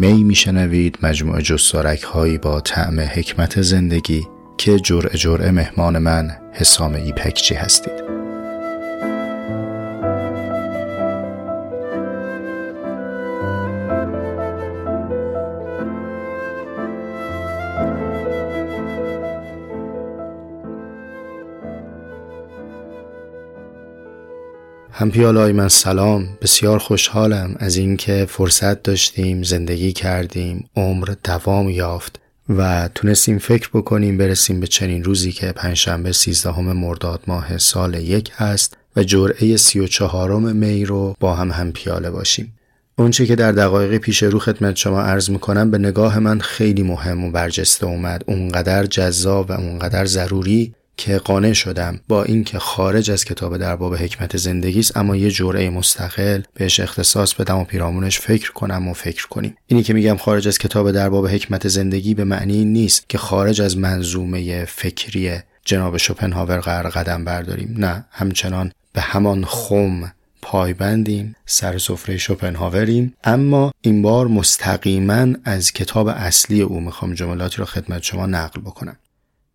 می میشنوید مجموعه جستارک هایی با طعم حکمت زندگی که جرعه جرعه مهمان من حسام ایپکچی هستید. همپیالای من سلام بسیار خوشحالم از اینکه فرصت داشتیم زندگی کردیم عمر دوام یافت و تونستیم فکر بکنیم برسیم به چنین روزی که پنجشنبه 13 مرداد ماه سال یک هست و جرعه سی و چهارم می رو با هم هم پیاله باشیم. اونچه که در دقایق پیش رو خدمت شما عرض می‌کنم به نگاه من خیلی مهم و برجسته اومد اونقدر جذاب و اونقدر ضروری که قانع شدم با اینکه خارج از کتاب در باب حکمت زندگی است اما یه جرعه مستقل بهش اختصاص بدم و پیرامونش فکر کنم و فکر کنیم. اینی که میگم خارج از کتاب در باب حکمت زندگی به معنی نیست که خارج از منظومه فکری جناب شوپنهاور قرار قدم برداریم. نه همچنان به همان خم پایبندیم سر سفره شوپنهاوریم. اما این بار مستقیما از کتاب اصلی او می‌خوام جملاتی را خدمت شما نقل بکنم.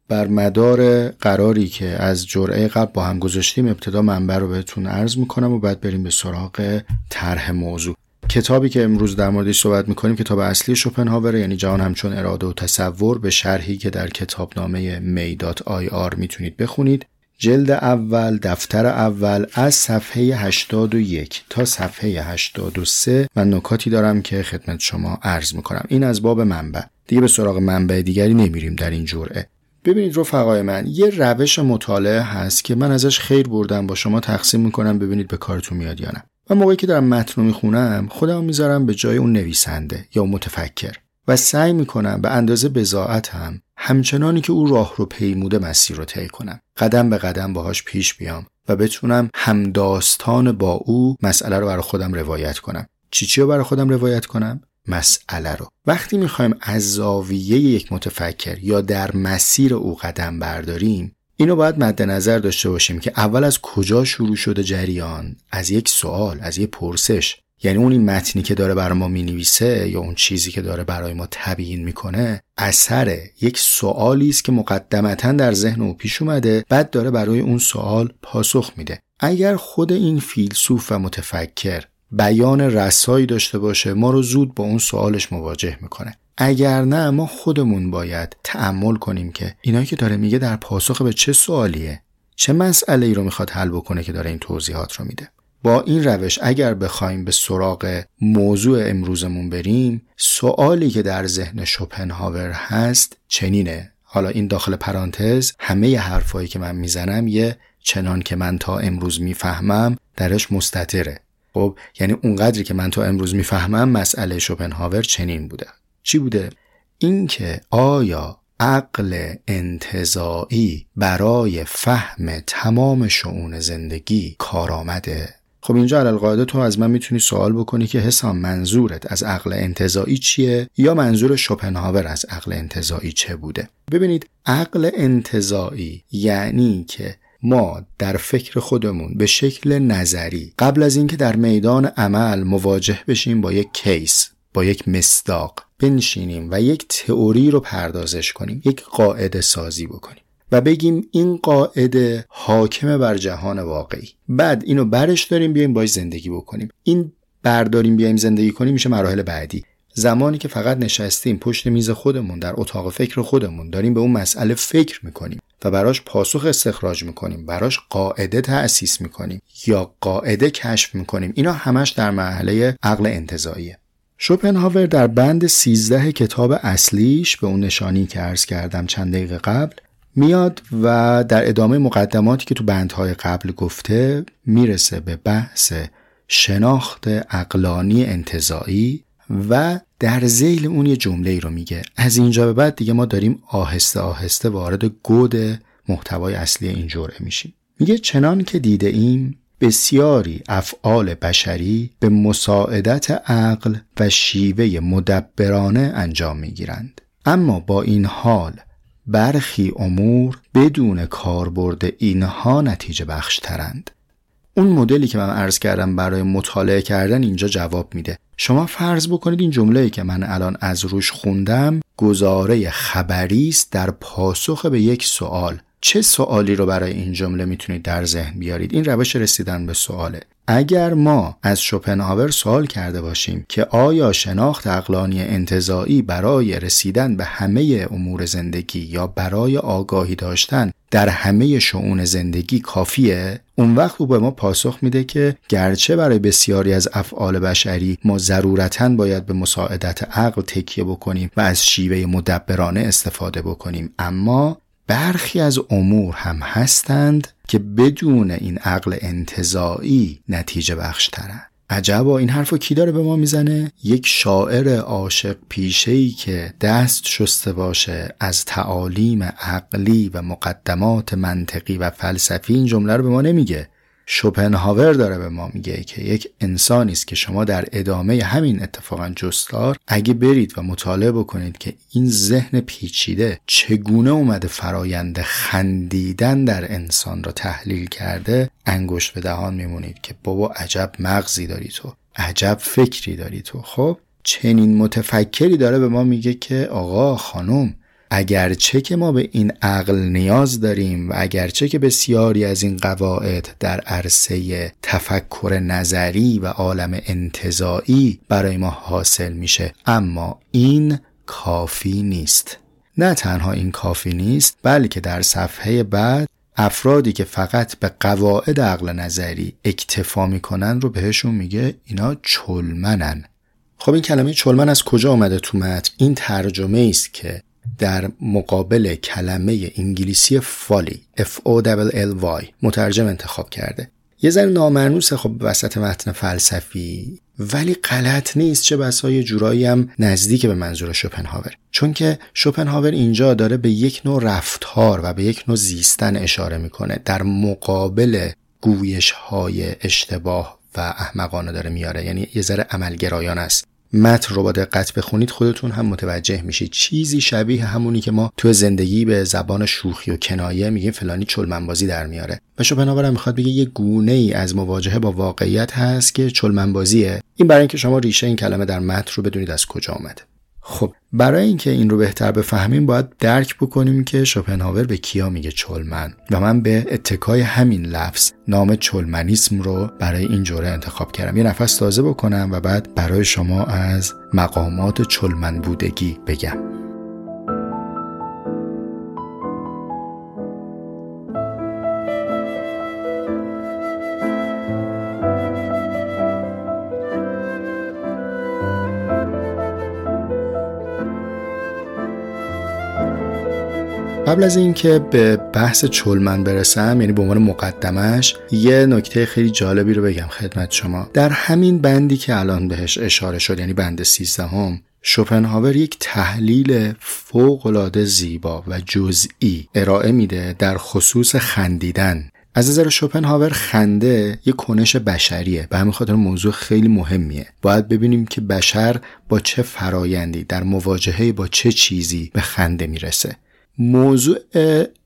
بر مدار قراری که از جرعه قبل با هم گذاشتیم ابتدا منبع رو بهتون عرض می‌کنم و بعد بریم به سراغ طرح موضوع. کتابی که امروز در موردش صحبت می‌کنیم کتاب اصلی شوپنهاور یعنی جهان همچون اراده و تصور به شرحی که در کتابنامه می.ir می‌تونید بخونید. جلد اول دفتر اول از صفحه 81 تا صفحه 83 من نکاتی دارم که خدمت شما عرض می‌کنم. این از باب منبع. دیگه به سراغ منبع دیگری نمیریم در این جرعه. ببینید رفقای من یه روش مطالعه هست که من ازش خیر بردم با شما تقسیم می‌کنم ببینید به کارتون میاد یا نه. و موقعی که دارم متن رو می‌خونم خودم می‌ذارم به جای اون نویسنده یا متفکر. و سعی می‌کنم به اندازه بزاعت هم همچنانی که او راه رو پیموده مسیر رو طی کنم. قدم به قدم باهاش پیش بیام و بتونم همداستان با او مسئله رو برای خودم روایت کنم. چی چی رو برای خودم روایت کنم؟ مسئله رو. وقتی می‌خوایم از زاویه یک متفکر یا در مسیر او قدم برداریم اینو باید مد نظر داشته باشیم که اول از کجا شروع شده جریان؟ از یک سوال از یک پرسش. یعنی اون این متنی که داره برای ما می‌نویسه یا اون چیزی که داره برای ما تبیین می‌کنه اثر یک سوالی است که مقدمتا در ذهن او پیش اومده بعد داره برای اون سوال پاسخ میده. اگر خود این فیلسوف و متفکر بیان رسایی داشته باشه ما رو زود با اون سوالش مواجه می‌کنه. اگر نه ما خودمون باید تعمل کنیم که اینایی که داره میگه در پاسخ به چه سوالیه چه مسئله ای رو می‌خواد حل بکنه که داره این توضیحات رو میده. با این روش اگر بخوایم به سراغ موضوع امروزمون بریم سوالی که در ذهن شوپنهاور هست چنینه. حالا این داخل پرانتز همه حرفایی که من می‌زنم یه چنان که من تا امروز می‌فهمم درش مستطره. خب یعنی اونقدری که من تا امروز می‌فهمم مسئله شوپنهاور چنین بوده. چی بوده؟ اینکه آیا عقل انتظایی برای فهم تمام شعون زندگی کار آمده خب اینجا علالقاعده تو از من می‌تونی سوال بکنی که حسام منظورت از عقل انتظایی چیه یا منظور شوپنهاور از عقل انتظایی چه بوده؟ ببینید عقل انتظایی یعنی که ما در فکر خودمون به شکل نظری قبل از اینکه در میدان عمل مواجه بشیم با یک کیس با یک مصداق بنشینیم و یک تئوری رو پردازش کنیم یک قاعده سازی بکنیم و بگیم این قاعده حاکم بر جهان واقعی. بعد اینو برش داریم بیایم باش زندگی بکنیم. این برداریم بیایم زندگی کنیم میشه مراحل بعدی. زمانی که فقط نشستیم پشت میز خودمون در اتاق فکر خودمون داریم به اون مسئله فکر می‌کنیم. و براش پاسخ استخراج می‌کنیم براش قاعده تأسیس می‌کنیم یا قاعده کشف می‌کنیم. اینا همش در مرحله عقل انتظاییه شوپنهاور در بند 13 کتاب اصلیش به اون نشانی که عرض کردم چند دقیقه قبل میاد و در ادامه مقدماتی که تو بندهای قبل گفته می‌رسه به بحث شناخت اقلانی انتظایی و در زیل اون یه جمله ای رو میگه. از اینجا به بعد دیگه ما داریم آهسته آهسته وارد گود محتوای اصلی این جرعه میشیم. میگه چنان که دیده ایم بسیاری افعال بشری به مساعدت عقل و شیوه مدبرانه انجام می‌گیرند. اما با این حال برخی امور بدون کاربرد اینها نتیجه بخش ترند اون مدلی که من عرض کردم برای مطالعه کردن اینجا جواب میده. شما فرض بکنید این جمله که من الان از روش خوندم گزاره خبری است در پاسخ به یک سوال. چه سوالی رو برای این جمله می‌تونید در ذهن بیارید؟ این روش رسیدن به سواله. اگر ما از شوپنهاور سوال کرده باشیم که آیا شناخت اقلانی انتظایی برای رسیدن به همه امور زندگی یا برای آگاهی داشتن در همه شعون زندگی کافیه اون وقت او به ما پاسخ میده که گرچه برای بسیاری از افعال بشری ما ضرورتا باید به مساعدت عقل تکیه بکنیم و از شیوه مدبرانه استفاده بکنیم اما برخی از امور هم هستند که بدون این عقل انتظایی نتیجه بخش ترن عجبا این حرفو کی داره به ما می‌زنه؟ یک شاعر عاشق پیشه‌ای که دست شسته باشه از تعالیم عقلی و مقدمات منطقی و فلسفی این جمله رو به ما نمیگه. شوپنهاور داره به ما میگه که یک انسانی است که شما در ادامه همین اتفاقا جستار اگه برید و مطالعه بکنید که این ذهن پیچیده چگونه اومده فرایند خندیدن در انسان را تحلیل کرده انگشت به دهان میمونید که بابا عجب مغزی داری تو عجب فکری داری تو. خب چنین متفکری داره به ما میگه که آقا خانم اگرچه که ما به این عقل نیاز داریم و اگرچه که بسیاری از این قواعد در عرصه تفکر نظری و عالم انتظایی برای ما حاصل میشه اما این کافی نیست. نه تنها این کافی نیست بلکه در صفحه بعد افرادی که فقط به قواعد عقل نظری اکتفا می‌کنن رو بهشون میگه اینا چلمنن. خب این کلمه چلمن از کجا آمده تو متن؟ این ترجمه است که در مقابل کلمه انگلیسی فالی F O L Y مترجم انتخاب کرده. یه ذره نامرنوسه خب وسط متن فلسفی ولی غلط نیست چه بسا جورایی هم نزدیک به منظور شوپنهاور. چون که شوپنهاور اینجا داره به یک نوع رفتار و به یک نوع زیستن اشاره می‌کنه. در مقابل گویش های اشتباه و احمقانه داره میاره. یعنی یه ذره عملگرایان است. متن رو با دقت بخونید خودتون هم متوجه میشید. چیزی شبیه همونی که ما تو زندگی به زبان شوخی و کنایه میگیم فلانی چلمنبازی در میاره. و شوپنهاور می‌خواد بگه یه گونه ای از مواجهه با واقعیت هست که چلمنبازیه. این برای اینکه شما ریشه این کلمه در متن رو بدونید از کجا آمده خب برای اینکه این رو بهتر بفهمیم باید درک بکنیم که شوپنهاور به کیا میگه چلمن و من به اتکای همین لفظ نام چلمنیسم رو برای این جوره انتخاب کردم. یه نفس تازه بکنم و بعد برای شما از مقامات چلمن بودگی بگم. قبل از اینکه به بحث چلمن برسم یعنی به عنوان مقدمش یه نکته خیلی جالبی رو بگم خدمت شما. در همین بندی که الان بهش اشاره شد یعنی بند سیزدهم شوپنهاور یک تحلیل فوقالعاده زیبا و جزئی ارائه میده در خصوص خندیدن. از نظر شوپنهاور خنده یک کنش بشریه به همین خاطر موضوع خیلی مهمیه. باید ببینیم که بشر با چه فرایندی در مواجهه با چه چیزی به خنده می‌رسه. موضوع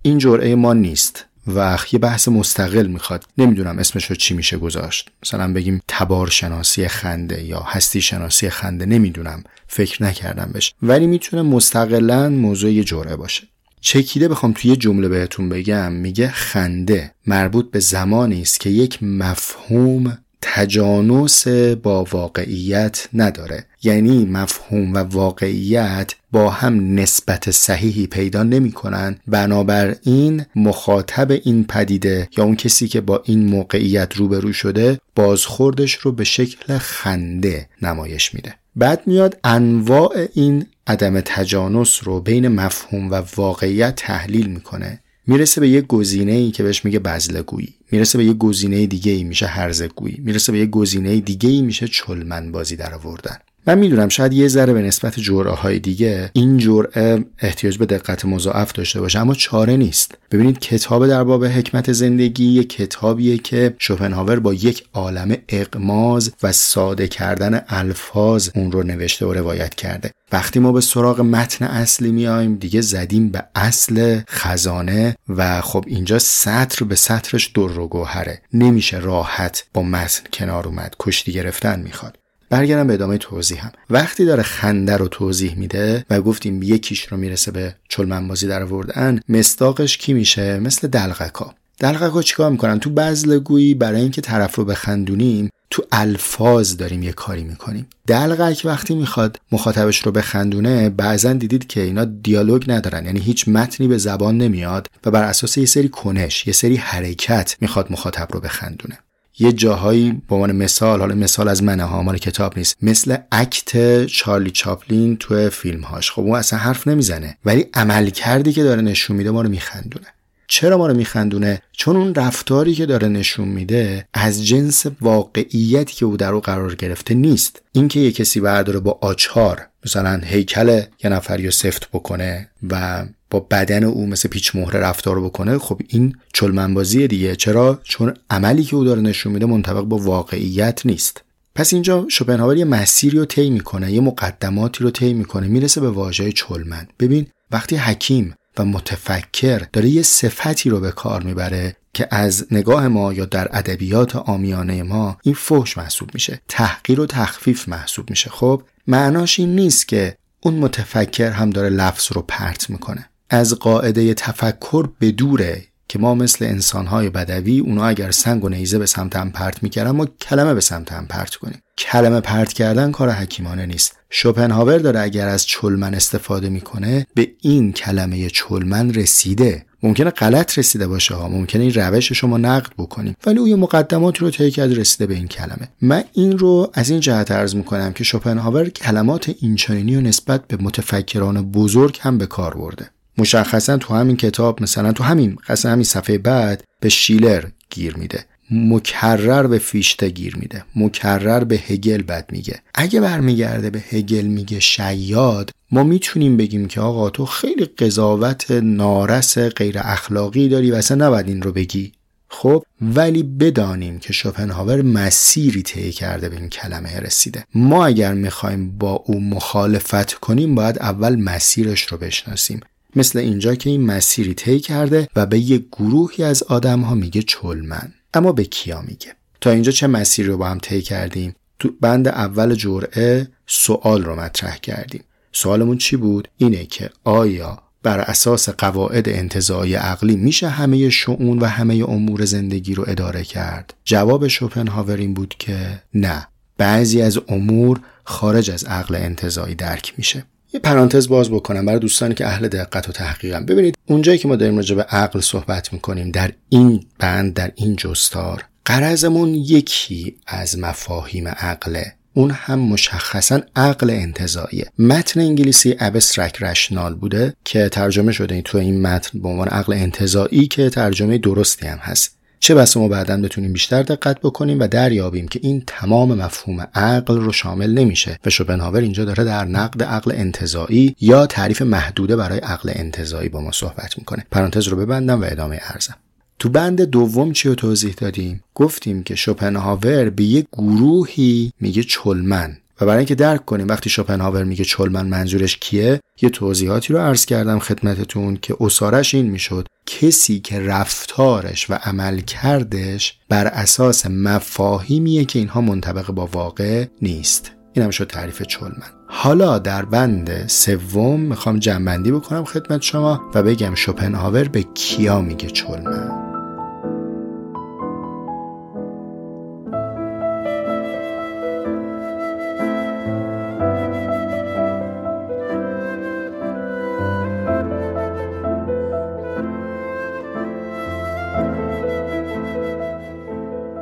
این جرعه ما نیست و یه بحث مستقل می‌خواد. نمی‌دونم اسمش رو چی میشه گذاشت. مثلا بگیم تبار شناسی خنده یا هستی شناسی خنده نمی‌دونم. فکر نکردم بهش. ولی می‌تونه مستقلا موضوع یه جرعه باشه. چکیده بخوام توی جمله بهتون بگم. میگه خنده مربوط به زمانی است که یک مفهوم تجانس با واقعیت نداره. یعنی مفهوم و واقعیت با هم نسبت صحیحی پیدا نمی کنن بنابراین مخاطب این پدیده یا اون کسی که با این موقعیت روبرو شده بازخوردش رو به شکل خنده نمایش میده. بعد میاد انواع این عدم تجانس رو بین مفهوم و واقعیت تحلیل می‌کنه. می‌رسه به یه گزینه ای که بهش میگه بزلگویی می‌رسه به یه گزینه دیگه ای میشه هرزگویی می‌رسه به یه گزینه دیگه ای میشه چلمن بازی در آوردن من می‌دونم شاید یه ذره به نسبت جرعه های دیگه این جرعه احتیاج به دقت مضاعف داشته باشه اما چاره نیست. ببینید کتاب در باب حکمت زندگی یه کتابیه که شوپنهاور با یک عالم اقماز و ساده کردن الفاظ اون رو نوشته و روایت کرده. وقتی ما به سراغ متن اصلی میایم دیگه زدیم به اصل خزانه و خب اینجا سطر به سطرش در و گوهره. نمیشه راحت با متن کنار اومد. کشتی گرفتن می‌خواد. برگردم به ادامه هم. وقتی داره خنده رو توضیح میده و گفتیم یکیش رو می‌رسه به چلمنبازی در آوردن مستاقش کی میشه؟ مثل دلغکا. دلغکا چیکار می‌کنن؟ تو بزلگویی برای اینکه طرف رو بخندونیم تو الفاظ داریم یه کاری می‌کنیم. دلغک وقتی می‌خواد مخاطبش رو بخندونه بعضا دیدید که اینا دیالوگ ندارن. یعنی هیچ متنی به زبان نمیاد و بر اساس یه سری کنش یه سری حرکت می‌خواد مخاطب رو بخندونه. یه جاهایی به عنوان مثال حالا مثال از منه ها مال کتاب نیست. مثل اکت چارلی چاپلین تو فیلم هاش خب اون اصلا حرف نمی‌زنه. ولی عمل کردی که داره نشون میده ما رو میخندونه. چرا ما رو میخندونه؟ چون اون رفتاری که داره نشون میده از جنس واقعیتی که او در او قرار گرفته نیست. اینکه یه کسی برداره با آچار مثلا هیکل یه نفری رو سفت بکنه و با بدن او مثل پیچ مهره رفتار بکنه خب این چلمنبازی دیگه. چرا؟ چون عملی که او داره نشون میده منطبق با واقعیت نیست. پس اینجا شوپنهاور یه مسیری رو طی می‌کنه یه مقدماتی رو طی می‌کنه می‌رسه به واژه چلمن. ببین وقتی حکیم و متفکر داره یه صفتی رو به کار می‌بره که از نگاه ما یا در ادبیات آمیانه ما این فحش محسوب میشه تحقیر و تخفیف محسوب میشه. خب معناش این نیست که اون متفکر هم داره لفظ رو پرت می‌کنه. از قاعده تفکر به دوره که ما مثل انسانهای بدوی اونا اگر سنگ و نیزه به سمت هم پرت می‌کردن ما کلمه به سمت هم پرت کنیم. کلمه پرت کردن کار حکیمانه نیست. شوپنهاور داره اگر از چلمن استفاده می‌کنه به این کلمه چلمن رسیده. ممکنه غلط رسیده باشه ها ممکنه این روش شما نقد بکنیم. ولی او یه مقدماتی رو طی کرده رسیده به این کلمه. من این رو از این جهت عرض می‌کنم که شوپنهاور کلمات اینچنینی و نسبت به متفکران بزرگ هم به کار برده. مشخصا تو همین کتاب مثلا تو همین قصد همین صفحه بعد به شیلر گیر میده. مکرر به فیشته گیر میده. مکرر به هگل بد میگه. اگه برمیگرده به هگل میگه شیاد ما می‌تونیم بگیم که آقا تو خیلی قضاوت نارس غیر اخلاقی داری و اصلا نباید این رو بگی. خب ولی بدانیم که شوپنهاور مسیری طی کرده به این کلمه رسیده. ما اگر می‌خوایم با او مخالفت کنیم باید اول مسیرش رو بشناسیم. مثل اینجا که این مسیری طی کرده و به یک گروهی از آدم ها میگه چلمن. اما به کیا میگه؟ تا اینجا چه مسیری رو با هم طی کردیم؟ تو بند اول جرعه سوال رو مطرح کردیم. سوالمون چی بود؟ اینه که آیا بر اساس قواعد انتظایی عقلی میشه همه شعون و همه امور زندگی رو اداره کرد؟ جواب شوپنهاور این بود که نه. بعضی از امور خارج از عقل انتظایی درک میشه. یه پرانتز باز بکنم برای دوستانی که اهل دقت و تحقیقم. ببینید اونجایی که ما داریم راجع به عقل صحبت می‌کنیم در این بند در این جستار قرضمون یکی از مفاهیم عقله اون هم مشخصا عقل انتظاییه متن انگلیسی ابسترک رشنال بوده که ترجمه شده تو این متن به عنوان عقل انتظایی که ترجمه درستی هم هست. چه بسا ما بعدا بتونیم بیشتر دقت بکنیم و دریابیم که این تمام مفهوم عقل رو شامل نمیشه. و شوپنهاور اینجا داره در نقد عقل انتظایی یا تعریف محدوده برای عقل انتظایی با ما صحبت می‌کنه. پرانتز رو ببندم و ادامه ارزم تو بند دوم چی رو توضیح دادیم؟ گفتیم که شوپنهاور به یک گروهی میگه چلمن. و برای اینکه درک کنیم وقتی شوپنهاور میگه چلمن منظورش کیه یه توضیحاتی رو عرض کردم خدمتتون که اسارش این می‌شد کسی که رفتارش و عمل کردش بر اساس مفاهیمیه که اینها منطبق با واقع نیست. این هم شد تعریف چلمن حالا در بند سوم می‌خوام جنبندی بکنم خدمت شما و بگم شوپنهاور به کیا میگه چلمن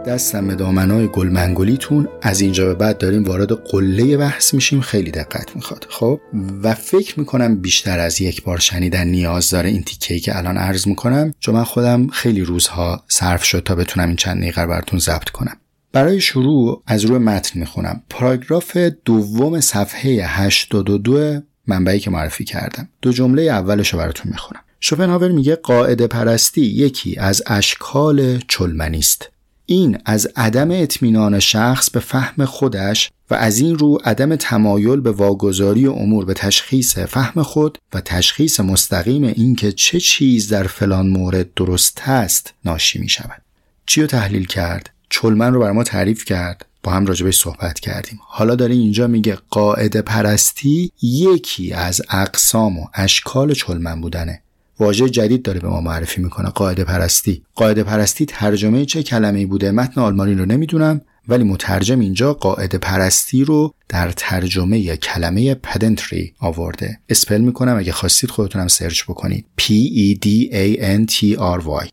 دستم به دامنای گلمنگولیتون. از اینجا به بعد داریم وارد قله بحث میشیم. خیلی دقت می‌خواد. خب و فکر می‌کنم بیشتر از یک بار شنیدن نیاز داره این تیکه که الان عرض می‌کنم. چون من خودم خیلی روزها صرف شد تا بتونم این چند دقیقه براتون ضبط کنم. برای شروع از روی متن می‌خونم. پاراگراف دوم صفحه 82 منبعی که معرفی کردم. دو جمله اولش رو براتون می‌خونم. شوپنهاور میگه قاعده پرستی یکی از اشکال چلمنی است. این از عدم اطمینان شخص به فهم خودش و از این رو عدم تمایل به واگذاری امور به تشخیص فهم خود و تشخیص مستقیم اینکه چه چیز در فلان مورد درست است ناشی می شود. چی رو تحلیل کرد؟ چلمن رو بر ما تعریف کرد با هم راجبش صحبت کردیم حالا داره اینجا میگه قاعده پرستی یکی از اقسام و اشکال چلمن بودنه واژه جدید داره به ما معرفی می‌کنه قاعده پرستی. قاعده پرستی ترجمه چه کلمه‌ای بوده؟ متن آلمانی رو نمی‌دونم ولی مترجم اینجا قاعده پرستی رو در ترجمه کلمه پدنتری آورده. اسپل می‌کنم اگه خواستید خودتونم سرچ بکنید. P E D A N T R Y.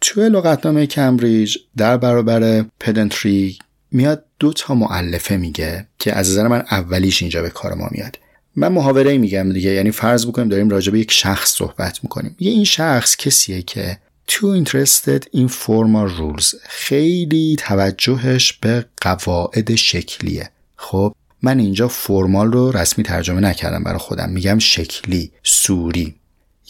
توی لغتنامه کمبریج در برابر پدنتری میاد دو تا معلفه میگه که از نظر من اولیش اینجا به کار ما میاد. من محاوره میگم دیگه. یعنی فرض بکنیم داریم راجع به یک شخص صحبت می‌کنیم. یه این شخص کسیه که too interested in formal rules. خیلی توجهش به قواعد شکلیه. خب من اینجا فرمال رو رسمی ترجمه نکردم برای خودم. میگم شکلی سوری.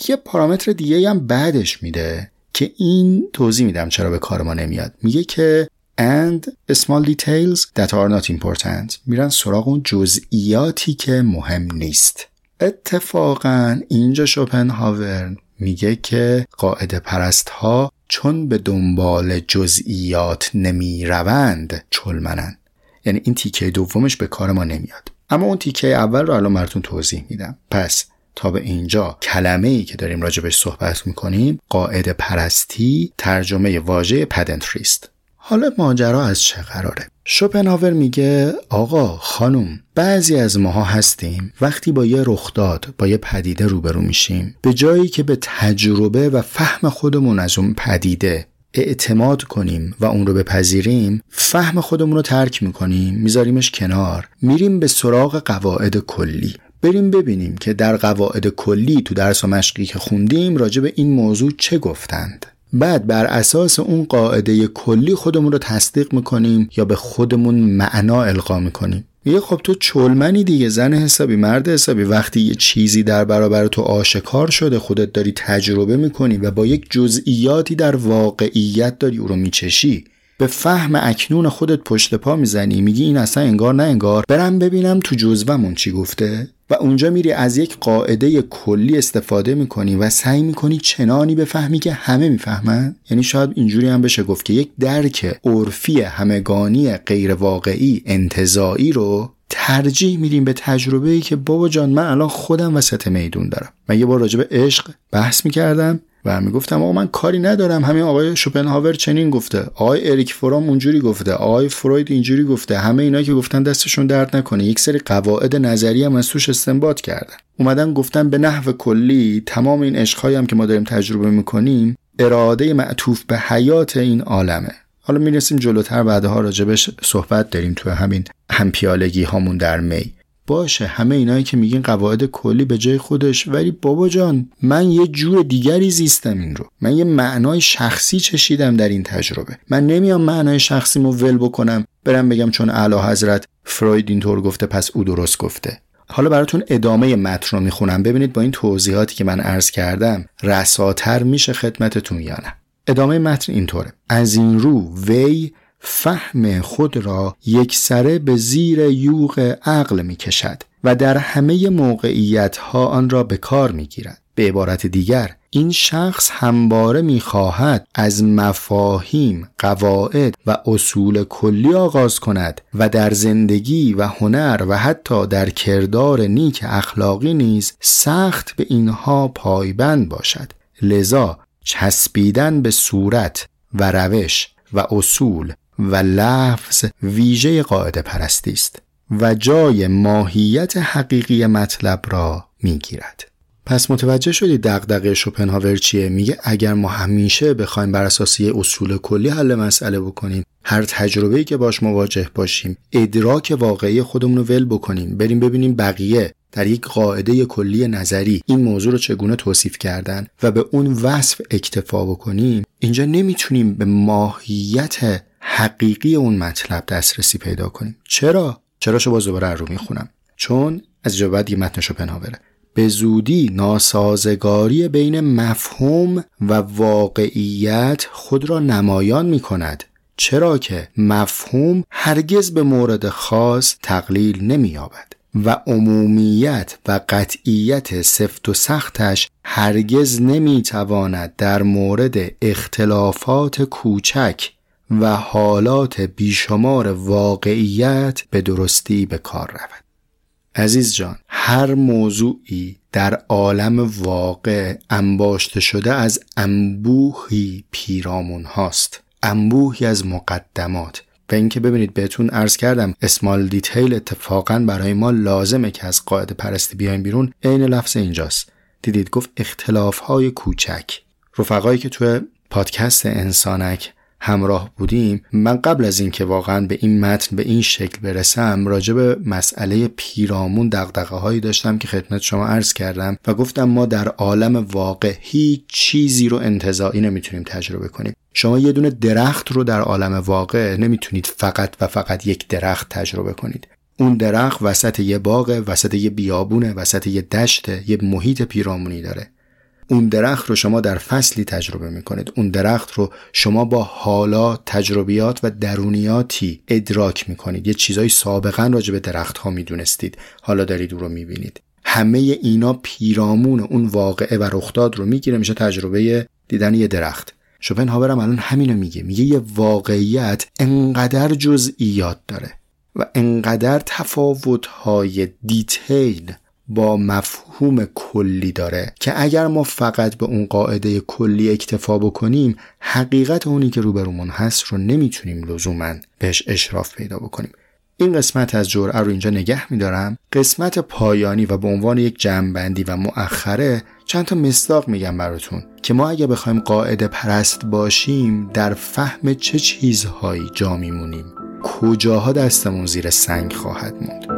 یه پارامتر دیگه هم بعدش میده که این توضیح میدم چرا به کار ما نمیاد. میگه که and small details that are not important. میرن سراغ اون جزئیاتی که مهم نیست. اتفاقا اینجا شوپنهاور میگه که قاعده پرست ها چون به دنبال جزئیات نمی روند چلمنن. یعنی این تیکه دومش به کار ما نمیاد. اما اون تیکه اول رو الان براتون توضیح میدم. پس تا به اینجا کلمه ای که داریم راجبش صحبت می‌کنیم قاعده پرستی ترجمه واژه پدنتریست حالا ماجرا از چه قراره؟ شوپنهاور میگه آقا خانم بعضی از ماها هستیم. وقتی با یه رخداد با یه پدیده روبرو میشیم. به جایی که به تجربه و فهم خودمون از اون پدیده اعتماد کنیم و اون رو بپذیریم فهم خودمون رو ترک می‌کنیم میذاریمش کنار. میریم به سراغ قواعد کلی. بریم ببینیم که در قواعد کلی تو درس و مشقی که خوندیم راجع به این موضوع چه گفتند. بعد بر اساس اون قاعده کلی خودمون رو تصدیق می‌کنیم یا به خودمون معنا القا می‌کنیم. میگه خب تو چلمنی دیگه زن حسابی مرد حسابی. وقتی یه چیزی در برابر تو آشکار شده خودت داری تجربه می‌کنی و با یک جزئیاتی در واقعیت داری او رو میچشی. به فهم اکنون خودت پشت پا می‌زنی میگی این اصلا انگار نه انگار. برم ببینم تو جزومون چی گفته. و اونجا میری از یک قاعده کلی استفاده می‌کنی و سعی می‌کنی چنانی بفهمی که همه می‌فهمن. یعنی شاید اینجوری هم بشه گفت که یک درک عرفی همگانی غیر واقعی انتظایی رو ترجیح میدیم به تجربه ای که بابا جان من الان خودم وسط میدون دارم. من یه بار راجع به عشق بحث می‌کردم. و می‌گفتم آقا من کاری ندارم. همین آقای شوپنهاور چنین گفته. آقای اریک فرام اونجوری گفته. آقای فروید اینجوری گفته. همه اینا که گفتن دستشون درد نکنه. یک سری قواعد نظری هم از توش استنباط کردن. اومدن گفتن به نحو کلی تمام این عشقهایی هم که ما داریم تجربه می‌کنیم اراده معطوف به حیات این عالمه. حالا می‌رسیم جلوتر بعدها راجبش صحبت داریم تو همین همپیالگی هامون در می. باشه همه اینایی که میگین قواعد کلی به جای خودش. ولی بابا جان من یه جور دیگری زیستم این رو. من یه معنای شخصی چشیدم در این تجربه. من نمیام معنای شخصیمو ول بکنم برم بگم چون اعلی حضرت فروید اینطور گفته پس او درست گفته. حالا براتون ادامه متن رو می‌خونم. ببینید با این توضیحاتی که من عرض کردم رساتر میشه خدمتتون یا نه. ادامه متن اینطوره. از این رو وی فهم خود را یکسره به زیر یوغ عقل می کشد و در همه موقعیت ها آن را به کار می گیرد. به عبارت دیگر این شخص همواره می‌خواهد از مفاهیم، قواعد و اصول کلی آغاز کند و در زندگی و هنر و حتی در کردار نیک اخلاقی نیز سخت به اینها پایبند باشد لذا چسبیدن به صورت و روش و اصول و لفظ ویژه قاعده پرستی است و جای ماهیت حقیقی مطلب را می‌گیرد. پس متوجه شدید دغدغه شوپنهاور چیه میگه اگر ما همیشه بخوایم بر اساس اصول کلی حل مسئله بکنیم هر تجربه‌ای که باش مواجه باشیم ادراک واقعی خودمون رو ول بکنیم بریم ببینیم بقیه در یک قاعده کلی نظری این موضوع رو چگونه توصیف کردن و به اون وصف اکتفا بکنیم اینجا نمی‌تونیم به ماهیت حقیقی اون مطلب دسترسی پیدا کنیم. چرا؟ چرا شو باز دوباره رو می‌خونم. چون از جا بعد یه متن شوپنهاوره به زودی ناسازگاری بین مفهوم و واقعیت خود را نمایان می کند چرا که مفهوم هرگز به مورد خاص تقلیل نمییابد و عمومیت و قطعیت سفت و سختش هرگز نمی‌تواند در مورد اختلافات کوچک و حالات بیشمار واقعیت به درستی به کار رود. عزیز جان هر موضوعی در عالم واقع انباشته شده از انبوهی پیرامون هاست. انبوهی از مقدمات. و اینکه ببینید بهتون عرض کردم اسمال دیتیل اتفاقا برای ما لازمه که از قاعده پرستی بیایم بیرون. عین لفظ اینجاست. دیدید گفت اختلاف های کوچک. رفقایی که توی پادکست انسانک همراه بودیم من قبل از اینکه واقعا به این متن به این شکل برسم راجع به مسئله پیرامون دقدقه هایی داشتم که خدمت شما عرض کردم و گفتم ما در عالم واقع هیچ چیزی رو انتظاعی نمی‌تونیم تجربه کنیم. شما یه دونه درخت رو در عالم واقع نمی‌تونید فقط و فقط یک درخت تجربه کنید. اون درخت وسط یه باغ وسط یه بیابونه وسط یه دشته یه محیط پیرامونی داره. اون درخت رو شما در فصلی تجربه می‌کنید. اون درخت رو شما با حالا تجربیات و درونیاتی ادراک می‌کنید. یه چیزای سابقا راجع به درخت ها می‌دونستید. حالا دارید او رو می‌بینید. همه اینا پیرامون اون واقعه و رخداد رو می‌گیره میشه تجربه دیدن یه درخت. شوپنهاور هم الان همینو میگه. میگه یه واقعیت انقدر جزئیات داره و انقدر تفاوت‌های دیتیل با مفهوم کلی داره که اگر ما فقط به اون قاعده کلی اکتفا بکنیم حقیقت اونی که روبرومون هست رو نمی‌تونیم لزوما بهش اشراف پیدا بکنیم. این قسمت از جرعه رو اینجا نگه میدارم. قسمت پایانی و به عنوان یک جمعبندی و مؤخره چند تا مصداق میگم براتون که ما اگه بخوایم قاعده پرست باشیم در فهم چه چیزهایی جا میمونیم؟ کجاها دستمون زیر سنگ خواهد موند؟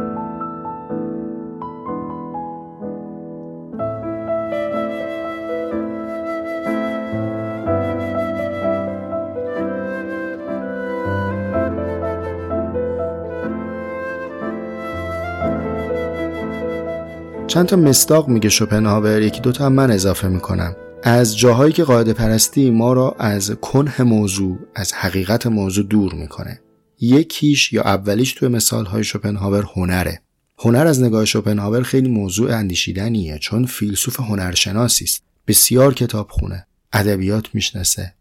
چند تا مستاق میگه شوپنهاور یکی دوتا هم من اضافه می‌کنم. از جاهایی که قاعده پرستی ما را از کنه موضوع از حقیقت موضوع دور می‌کنه. یکیش یا اولیش توی مثال های شوپنهاور هنره. هنر از نگاه شوپنهاور خیلی موضوع اندیشیدنیه چون فیلسوف هنرشناسی است. بسیار کتاب خونه ادبیات می‌شناسه.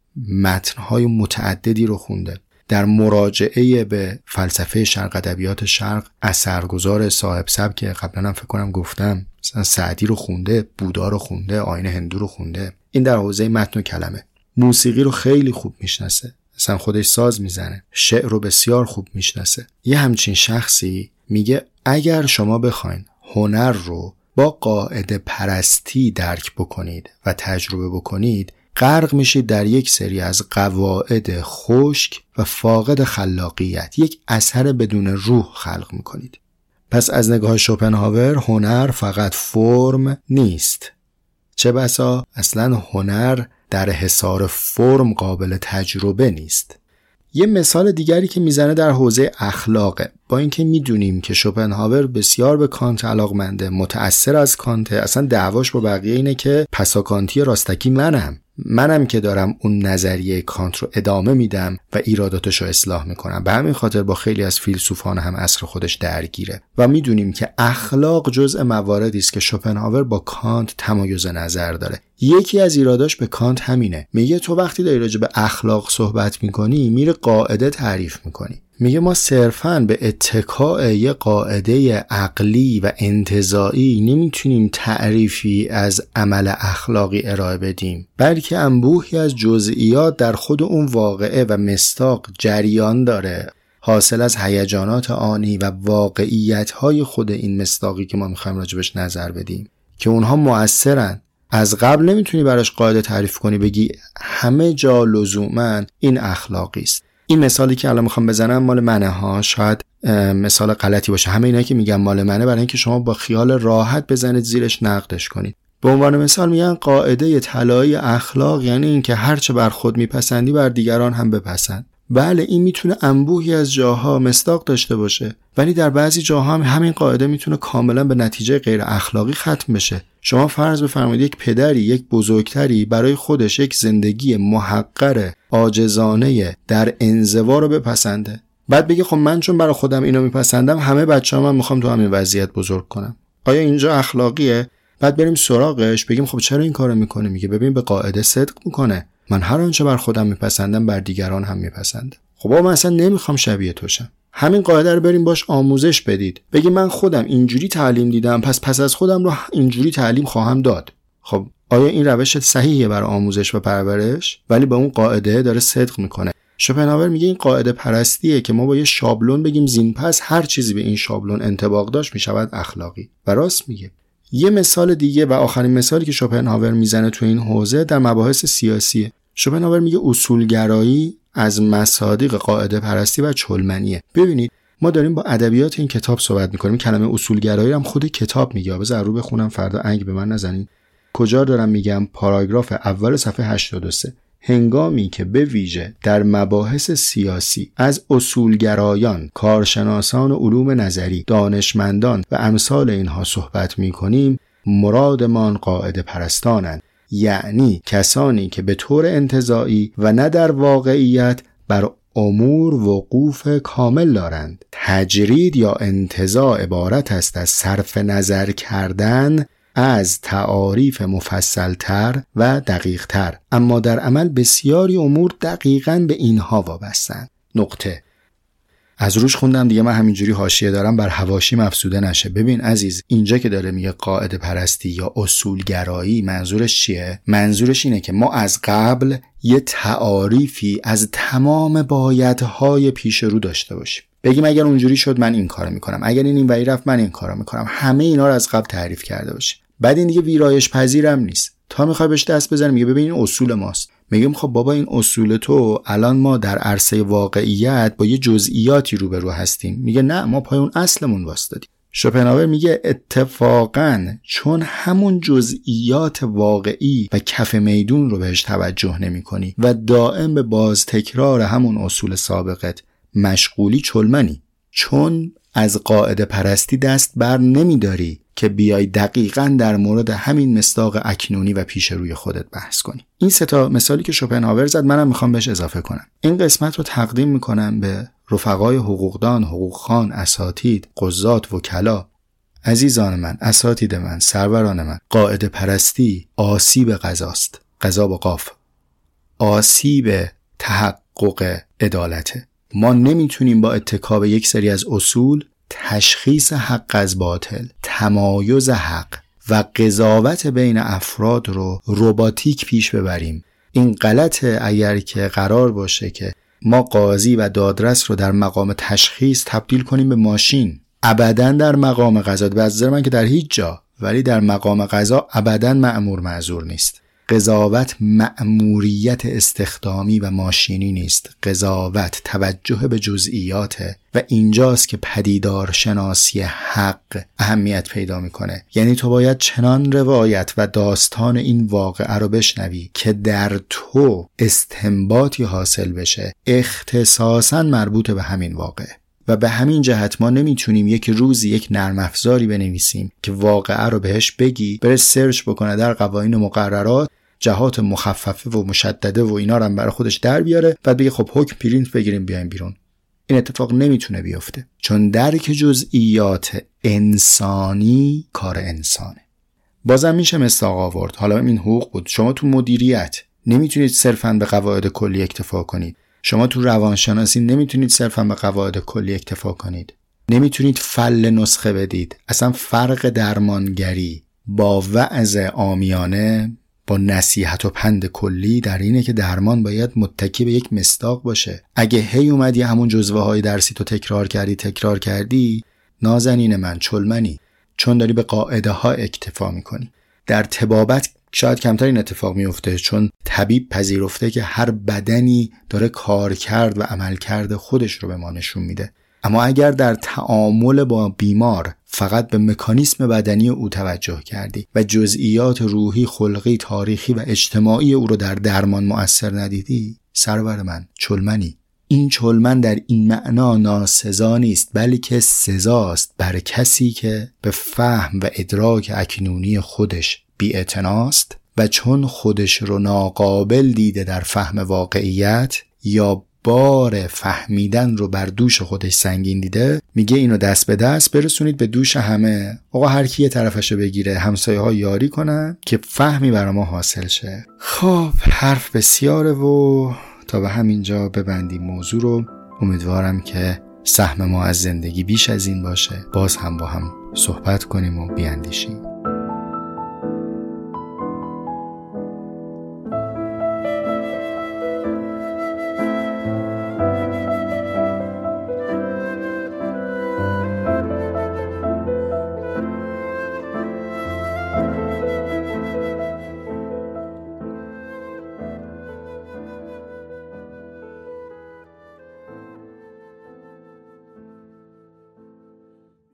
متنهای متعددی رو خونده. در مراجعه به فلسفه شرق ادبیات شرق اثرگذار صاحب سب که قبلا هم فکر کنم گفتم مثلا سعدی رو خونده بودا رو خونده آین هندو رو خونده. این در حوزه متن و کلمه. موسیقی رو خیلی خوب می‌شناسه. مثلا خودش ساز می‌زنه. شعر رو بسیار خوب می‌شناسه. یه همچین شخصی میگه اگر شما بخواین هنر رو با قاعده پرستی درک بکنید و تجربه بکنید غرق میشید در یک سری از قواعد خشک و فاقد خلاقیت یک اثر بدون روح خلق می‌کنید. پس از نگاه شوپنهاور هنر فقط فرم نیست. چه بسا؟ اصلا هنر در حصار فرم قابل تجربه نیست. یه مثال دیگری که می‌زنه در حوزه اخلاقه. با اینکه می‌دونیم که شوپنهاور بسیار به کانت علاقمنده متأثر از کانته اصلا دعواش با بقیه اینه که پساکانتی راستکی منم. منم که دارم اون نظریه کانت رو ادامه میدم و ایراداتش رو اصلاح می‌کنم. به همین خاطر با خیلی از فیلسوفان هم عصر خودش درگیره و می‌دونیم که اخلاق جزء مواردی است که شوپنهاور با کانت تمایز نظر داره. یکی از ایراداش به کانت همینه. میگه تو وقتی داری راجع به اخلاق صحبت می‌کنی میری قاعده تعریف می‌کنی. میگه ما صرفا به اتکای یه قاعده عقلی و انتظایی نمی‌تونیم تعریفی از عمل اخلاقی ارائه بدیم. بلکه انبوهی از جزئیات در خود اون واقعه و مستاق جریان داره. حاصل از هیجانات آنی و واقعیت های خود این مستاقی که ما می‌خوایم راجبش نظر بدیم. که اونها موثرن از قبل نمی‌تونی براش قاعده تعریف کنی بگی همه جا لزوما این اخلاقی است. این مثالی که الان می‌خوام بزنم مال منه ها. شاید مثال غلطی باشه. همه اینا که میگم مال منه برای اینکه شما با خیال راحت بزنید زیرش نقدش کنید. به عنوان مثال میگن قاعده طلایی اخلاق یعنی اینکه هرچه بر خود میپسندی بر دیگران هم بپسند. بله این می‌تونه انبوهی از جاها مستاق داشته باشه. ولی در بعضی جاها هم همین قاعده می‌تونه کاملا به نتیجه غیر اخلاقی ختم بشه. شما فرض بفرمایید یک پدری یک بزرگتری برای خودش یک زندگی محقر عاجزانه در انزوا رو بپسنده. بعد بگه خب من چون برای خودم اینو میپسندم همه بچه هم, می‌خوام تو همین وضعیت بزرگ کنم. آیا اینجا اخلاقیه؟ بعد بریم سراغش بگیم خب چرا این کارو می‌کنه؟ میگه ببین به قاعده صدق می‌کنه. من هر آنچه بر خودم میپسندم بر دیگران هم میپسنده خب من اصلا نمی‌خوام شبیه توشم همین قاعده رو بریم باش آموزش بدید. بگی من خودم اینجوری تعلیم دیدم پس پس از خودم رو اینجوری تعلیم خواهم داد. خب آیا این روش صحیحیه برای آموزش و پرورش؟ ولی به اون قاعده داره صدق می‌کنه. شوپنهاور میگه این قاعده پرستیه که ما با یه شابلون بگیم زین پس هر چیزی به این شابلون انتباق داشت می‌شود اخلاقی. و راست میگه. یه مثال دیگه و آخرین مثالی که شوپنهاور می‌زنه تو این حوزه در مباحث سیاسیه. شوپنهاور میگه اصولگرایی از مصادیق قاعده پرستی و چلمنیه. ببینید ما داریم با ادبیات این کتاب صحبت می‌کنیم. کلمه اصولگرایی هم خود کتاب میگه. بذار رو بخونم فردا انگ به من نزنین. کجا دارم میگم؟ پاراگراف اول صفحه 83 هنگامی که به ویژه در مباحث سیاسی از اصولگرایان، کارشناسان علوم نظری، دانشمندان و امثال اینها صحبت می کنیم مرادمان قاعده پرستانند. یعنی کسانی که به طور انتظایی و نه در واقعیت بر امور وقوف کامل دارند. تجرید یا انتظاع عبارت است از صرف نظر کردن از تعاریف مفصلتر و دقیقتر. اما در عمل بسیاری امور دقیقا به اینها وابستند. نقطه. از روش خوندم دیگه من همینجوری حاشیه دارم بر هواشی مفسوده نشه. ببین عزیز اینجا که داره میگه قاعده پرستی یا اصولگرایی منظورش چیه؟ منظورش اینه که ما از قبل یه تعاریفی از تمام بایدهای پیش رو داشته باشیم. بگیم اگر اونجوری شد من این کارو می‌کنم. اگر این این رفت من این کارو می‌کنم. همه اینا رو از قبل تعریف کرده باشیم. بعد این دیگه ویرایش پذیرم نیست. تا می‌خوای بهش دست بزنی میگه ببین این اصول ماست. میگم خب بابا این اصول تو الان ما در عرصه واقعیت با یه جزئیاتی روبرو هستیم. میگه نه ما پای اون اصلمون واسطادیم. شوپنهاور میگه اتفاقا چون همون جزئیات واقعی و کف میدون رو بهش توجه نمی کنی و دائم به باز تکرار همون اصول سابقت مشغولی چلمنی. چون از قاعده پرستی دست بر نمیداری که بیای دقیقا در مورد همین مستاق اکنونی و پیش روی خودت بحث کنی. این ستا مثالی که شوپنهاور زد منم می‌خوام بهش اضافه کنم. این قسمت رو تقدیم می‌کنم به رفقای حقوقدان، حقوقخان، اساتید، قضات، وکلا. عزیزان من، اساتید من، سروران من قاعده پرستی آسیب غذاست. غذا با قاف. آسیب تحقق عدالته. ما نمی‌تونیم با اتکاب یک سری از اصول تشخیص حق از باطل تمایز حق و قضاوت بین افراد رو روباتیک پیش ببریم. این غلطه اگر که قرار باشه که ما قاضی و دادرس رو در مقام تشخیص تبدیل کنیم به ماشین. ابدا در مقام قضا به من که در هیچ جا ولی در مقام قضا ابدا معمور معذور نیست. قضاوت مأموریت استخدامی و ماشینی نیست. قضاوت توجه به جزئیات و اینجاست که پدیدار شناسی حق اهمیت پیدا می‌کنه. یعنی تو باید چنان روایت و داستان این واقعه رو بشنوی که در تو استنباطی حاصل بشه. اختصاصا مربوط به همین واقعه. و به همین جهت ما نمی‌تونیم یک روزی یک نرم افزاری بنویسیم که واقعه رو بهش بگی بره سرچ بکنه در قوانین مقررات جهات مخففه و مشدده و اینا رو هم برای خودش در بیاره بعد بگه خب حکم پرینت بگیریم بیایم بیرون. این اتفاق نمی‌تونه بیفته. چون درک جزئیات انسانی کار انسانه. بازم میشه مستاق آورد. حالا این حقوق بود. شما تو مدیریت نمی‌تونید صرفا به قواعد کلی اکتفا کنید. شما تو روانشناسی نمی‌تونید صرفا به قواعد کلی اکتفا کنید. نمی‌تونید فل نسخه بدید. اصلا فرق درمانگری با وعظ آمیانه با نصیحت و پند کلی در اینه که درمان باید متکی به یک مستاق باشه. اگه هی اومدی همون جزوه های درسی تو تکرار کردی تکرار کردی نازنین من چلمنی چون داری به قاعده ها اکتفا می‌کنی. در تبابت شاید کمتر این اتفاق میفته چون طبیب پذیرفته که هر بدنی داره کار کرد و عمل کرده خودش رو به ما نشون میده. اما اگر در تعامل با بیمار فقط به مکانیسم بدنی او توجه کردی و جزئیات روحی، خلقی، تاریخی و اجتماعی او رو در درمان مؤثر ندیدی؟ سرور من چلمنی. این چلمن در این معنا ناسزا نیست بلکه سزاست بر کسی که به فهم و ادراک اکنونی خودش بی و چون خودش رو ناقابل دیده در فهم واقعیت یا بار فهمیدن رو بر دوش خودش سنگین دیده میگه اینو دست به دست برسونید به دوش همه. آقا هر کی طرفشو بگیره همسایه ها یاری کنن که فهمی برای ما حاصل شه. خب حرف بسیاره و تا به همینجا ببندیم موضوع رو. امیدوارم که سهم ما از زندگی بیش از این باشه. باز هم با هم صحبت کنیم و بیاندیشیم.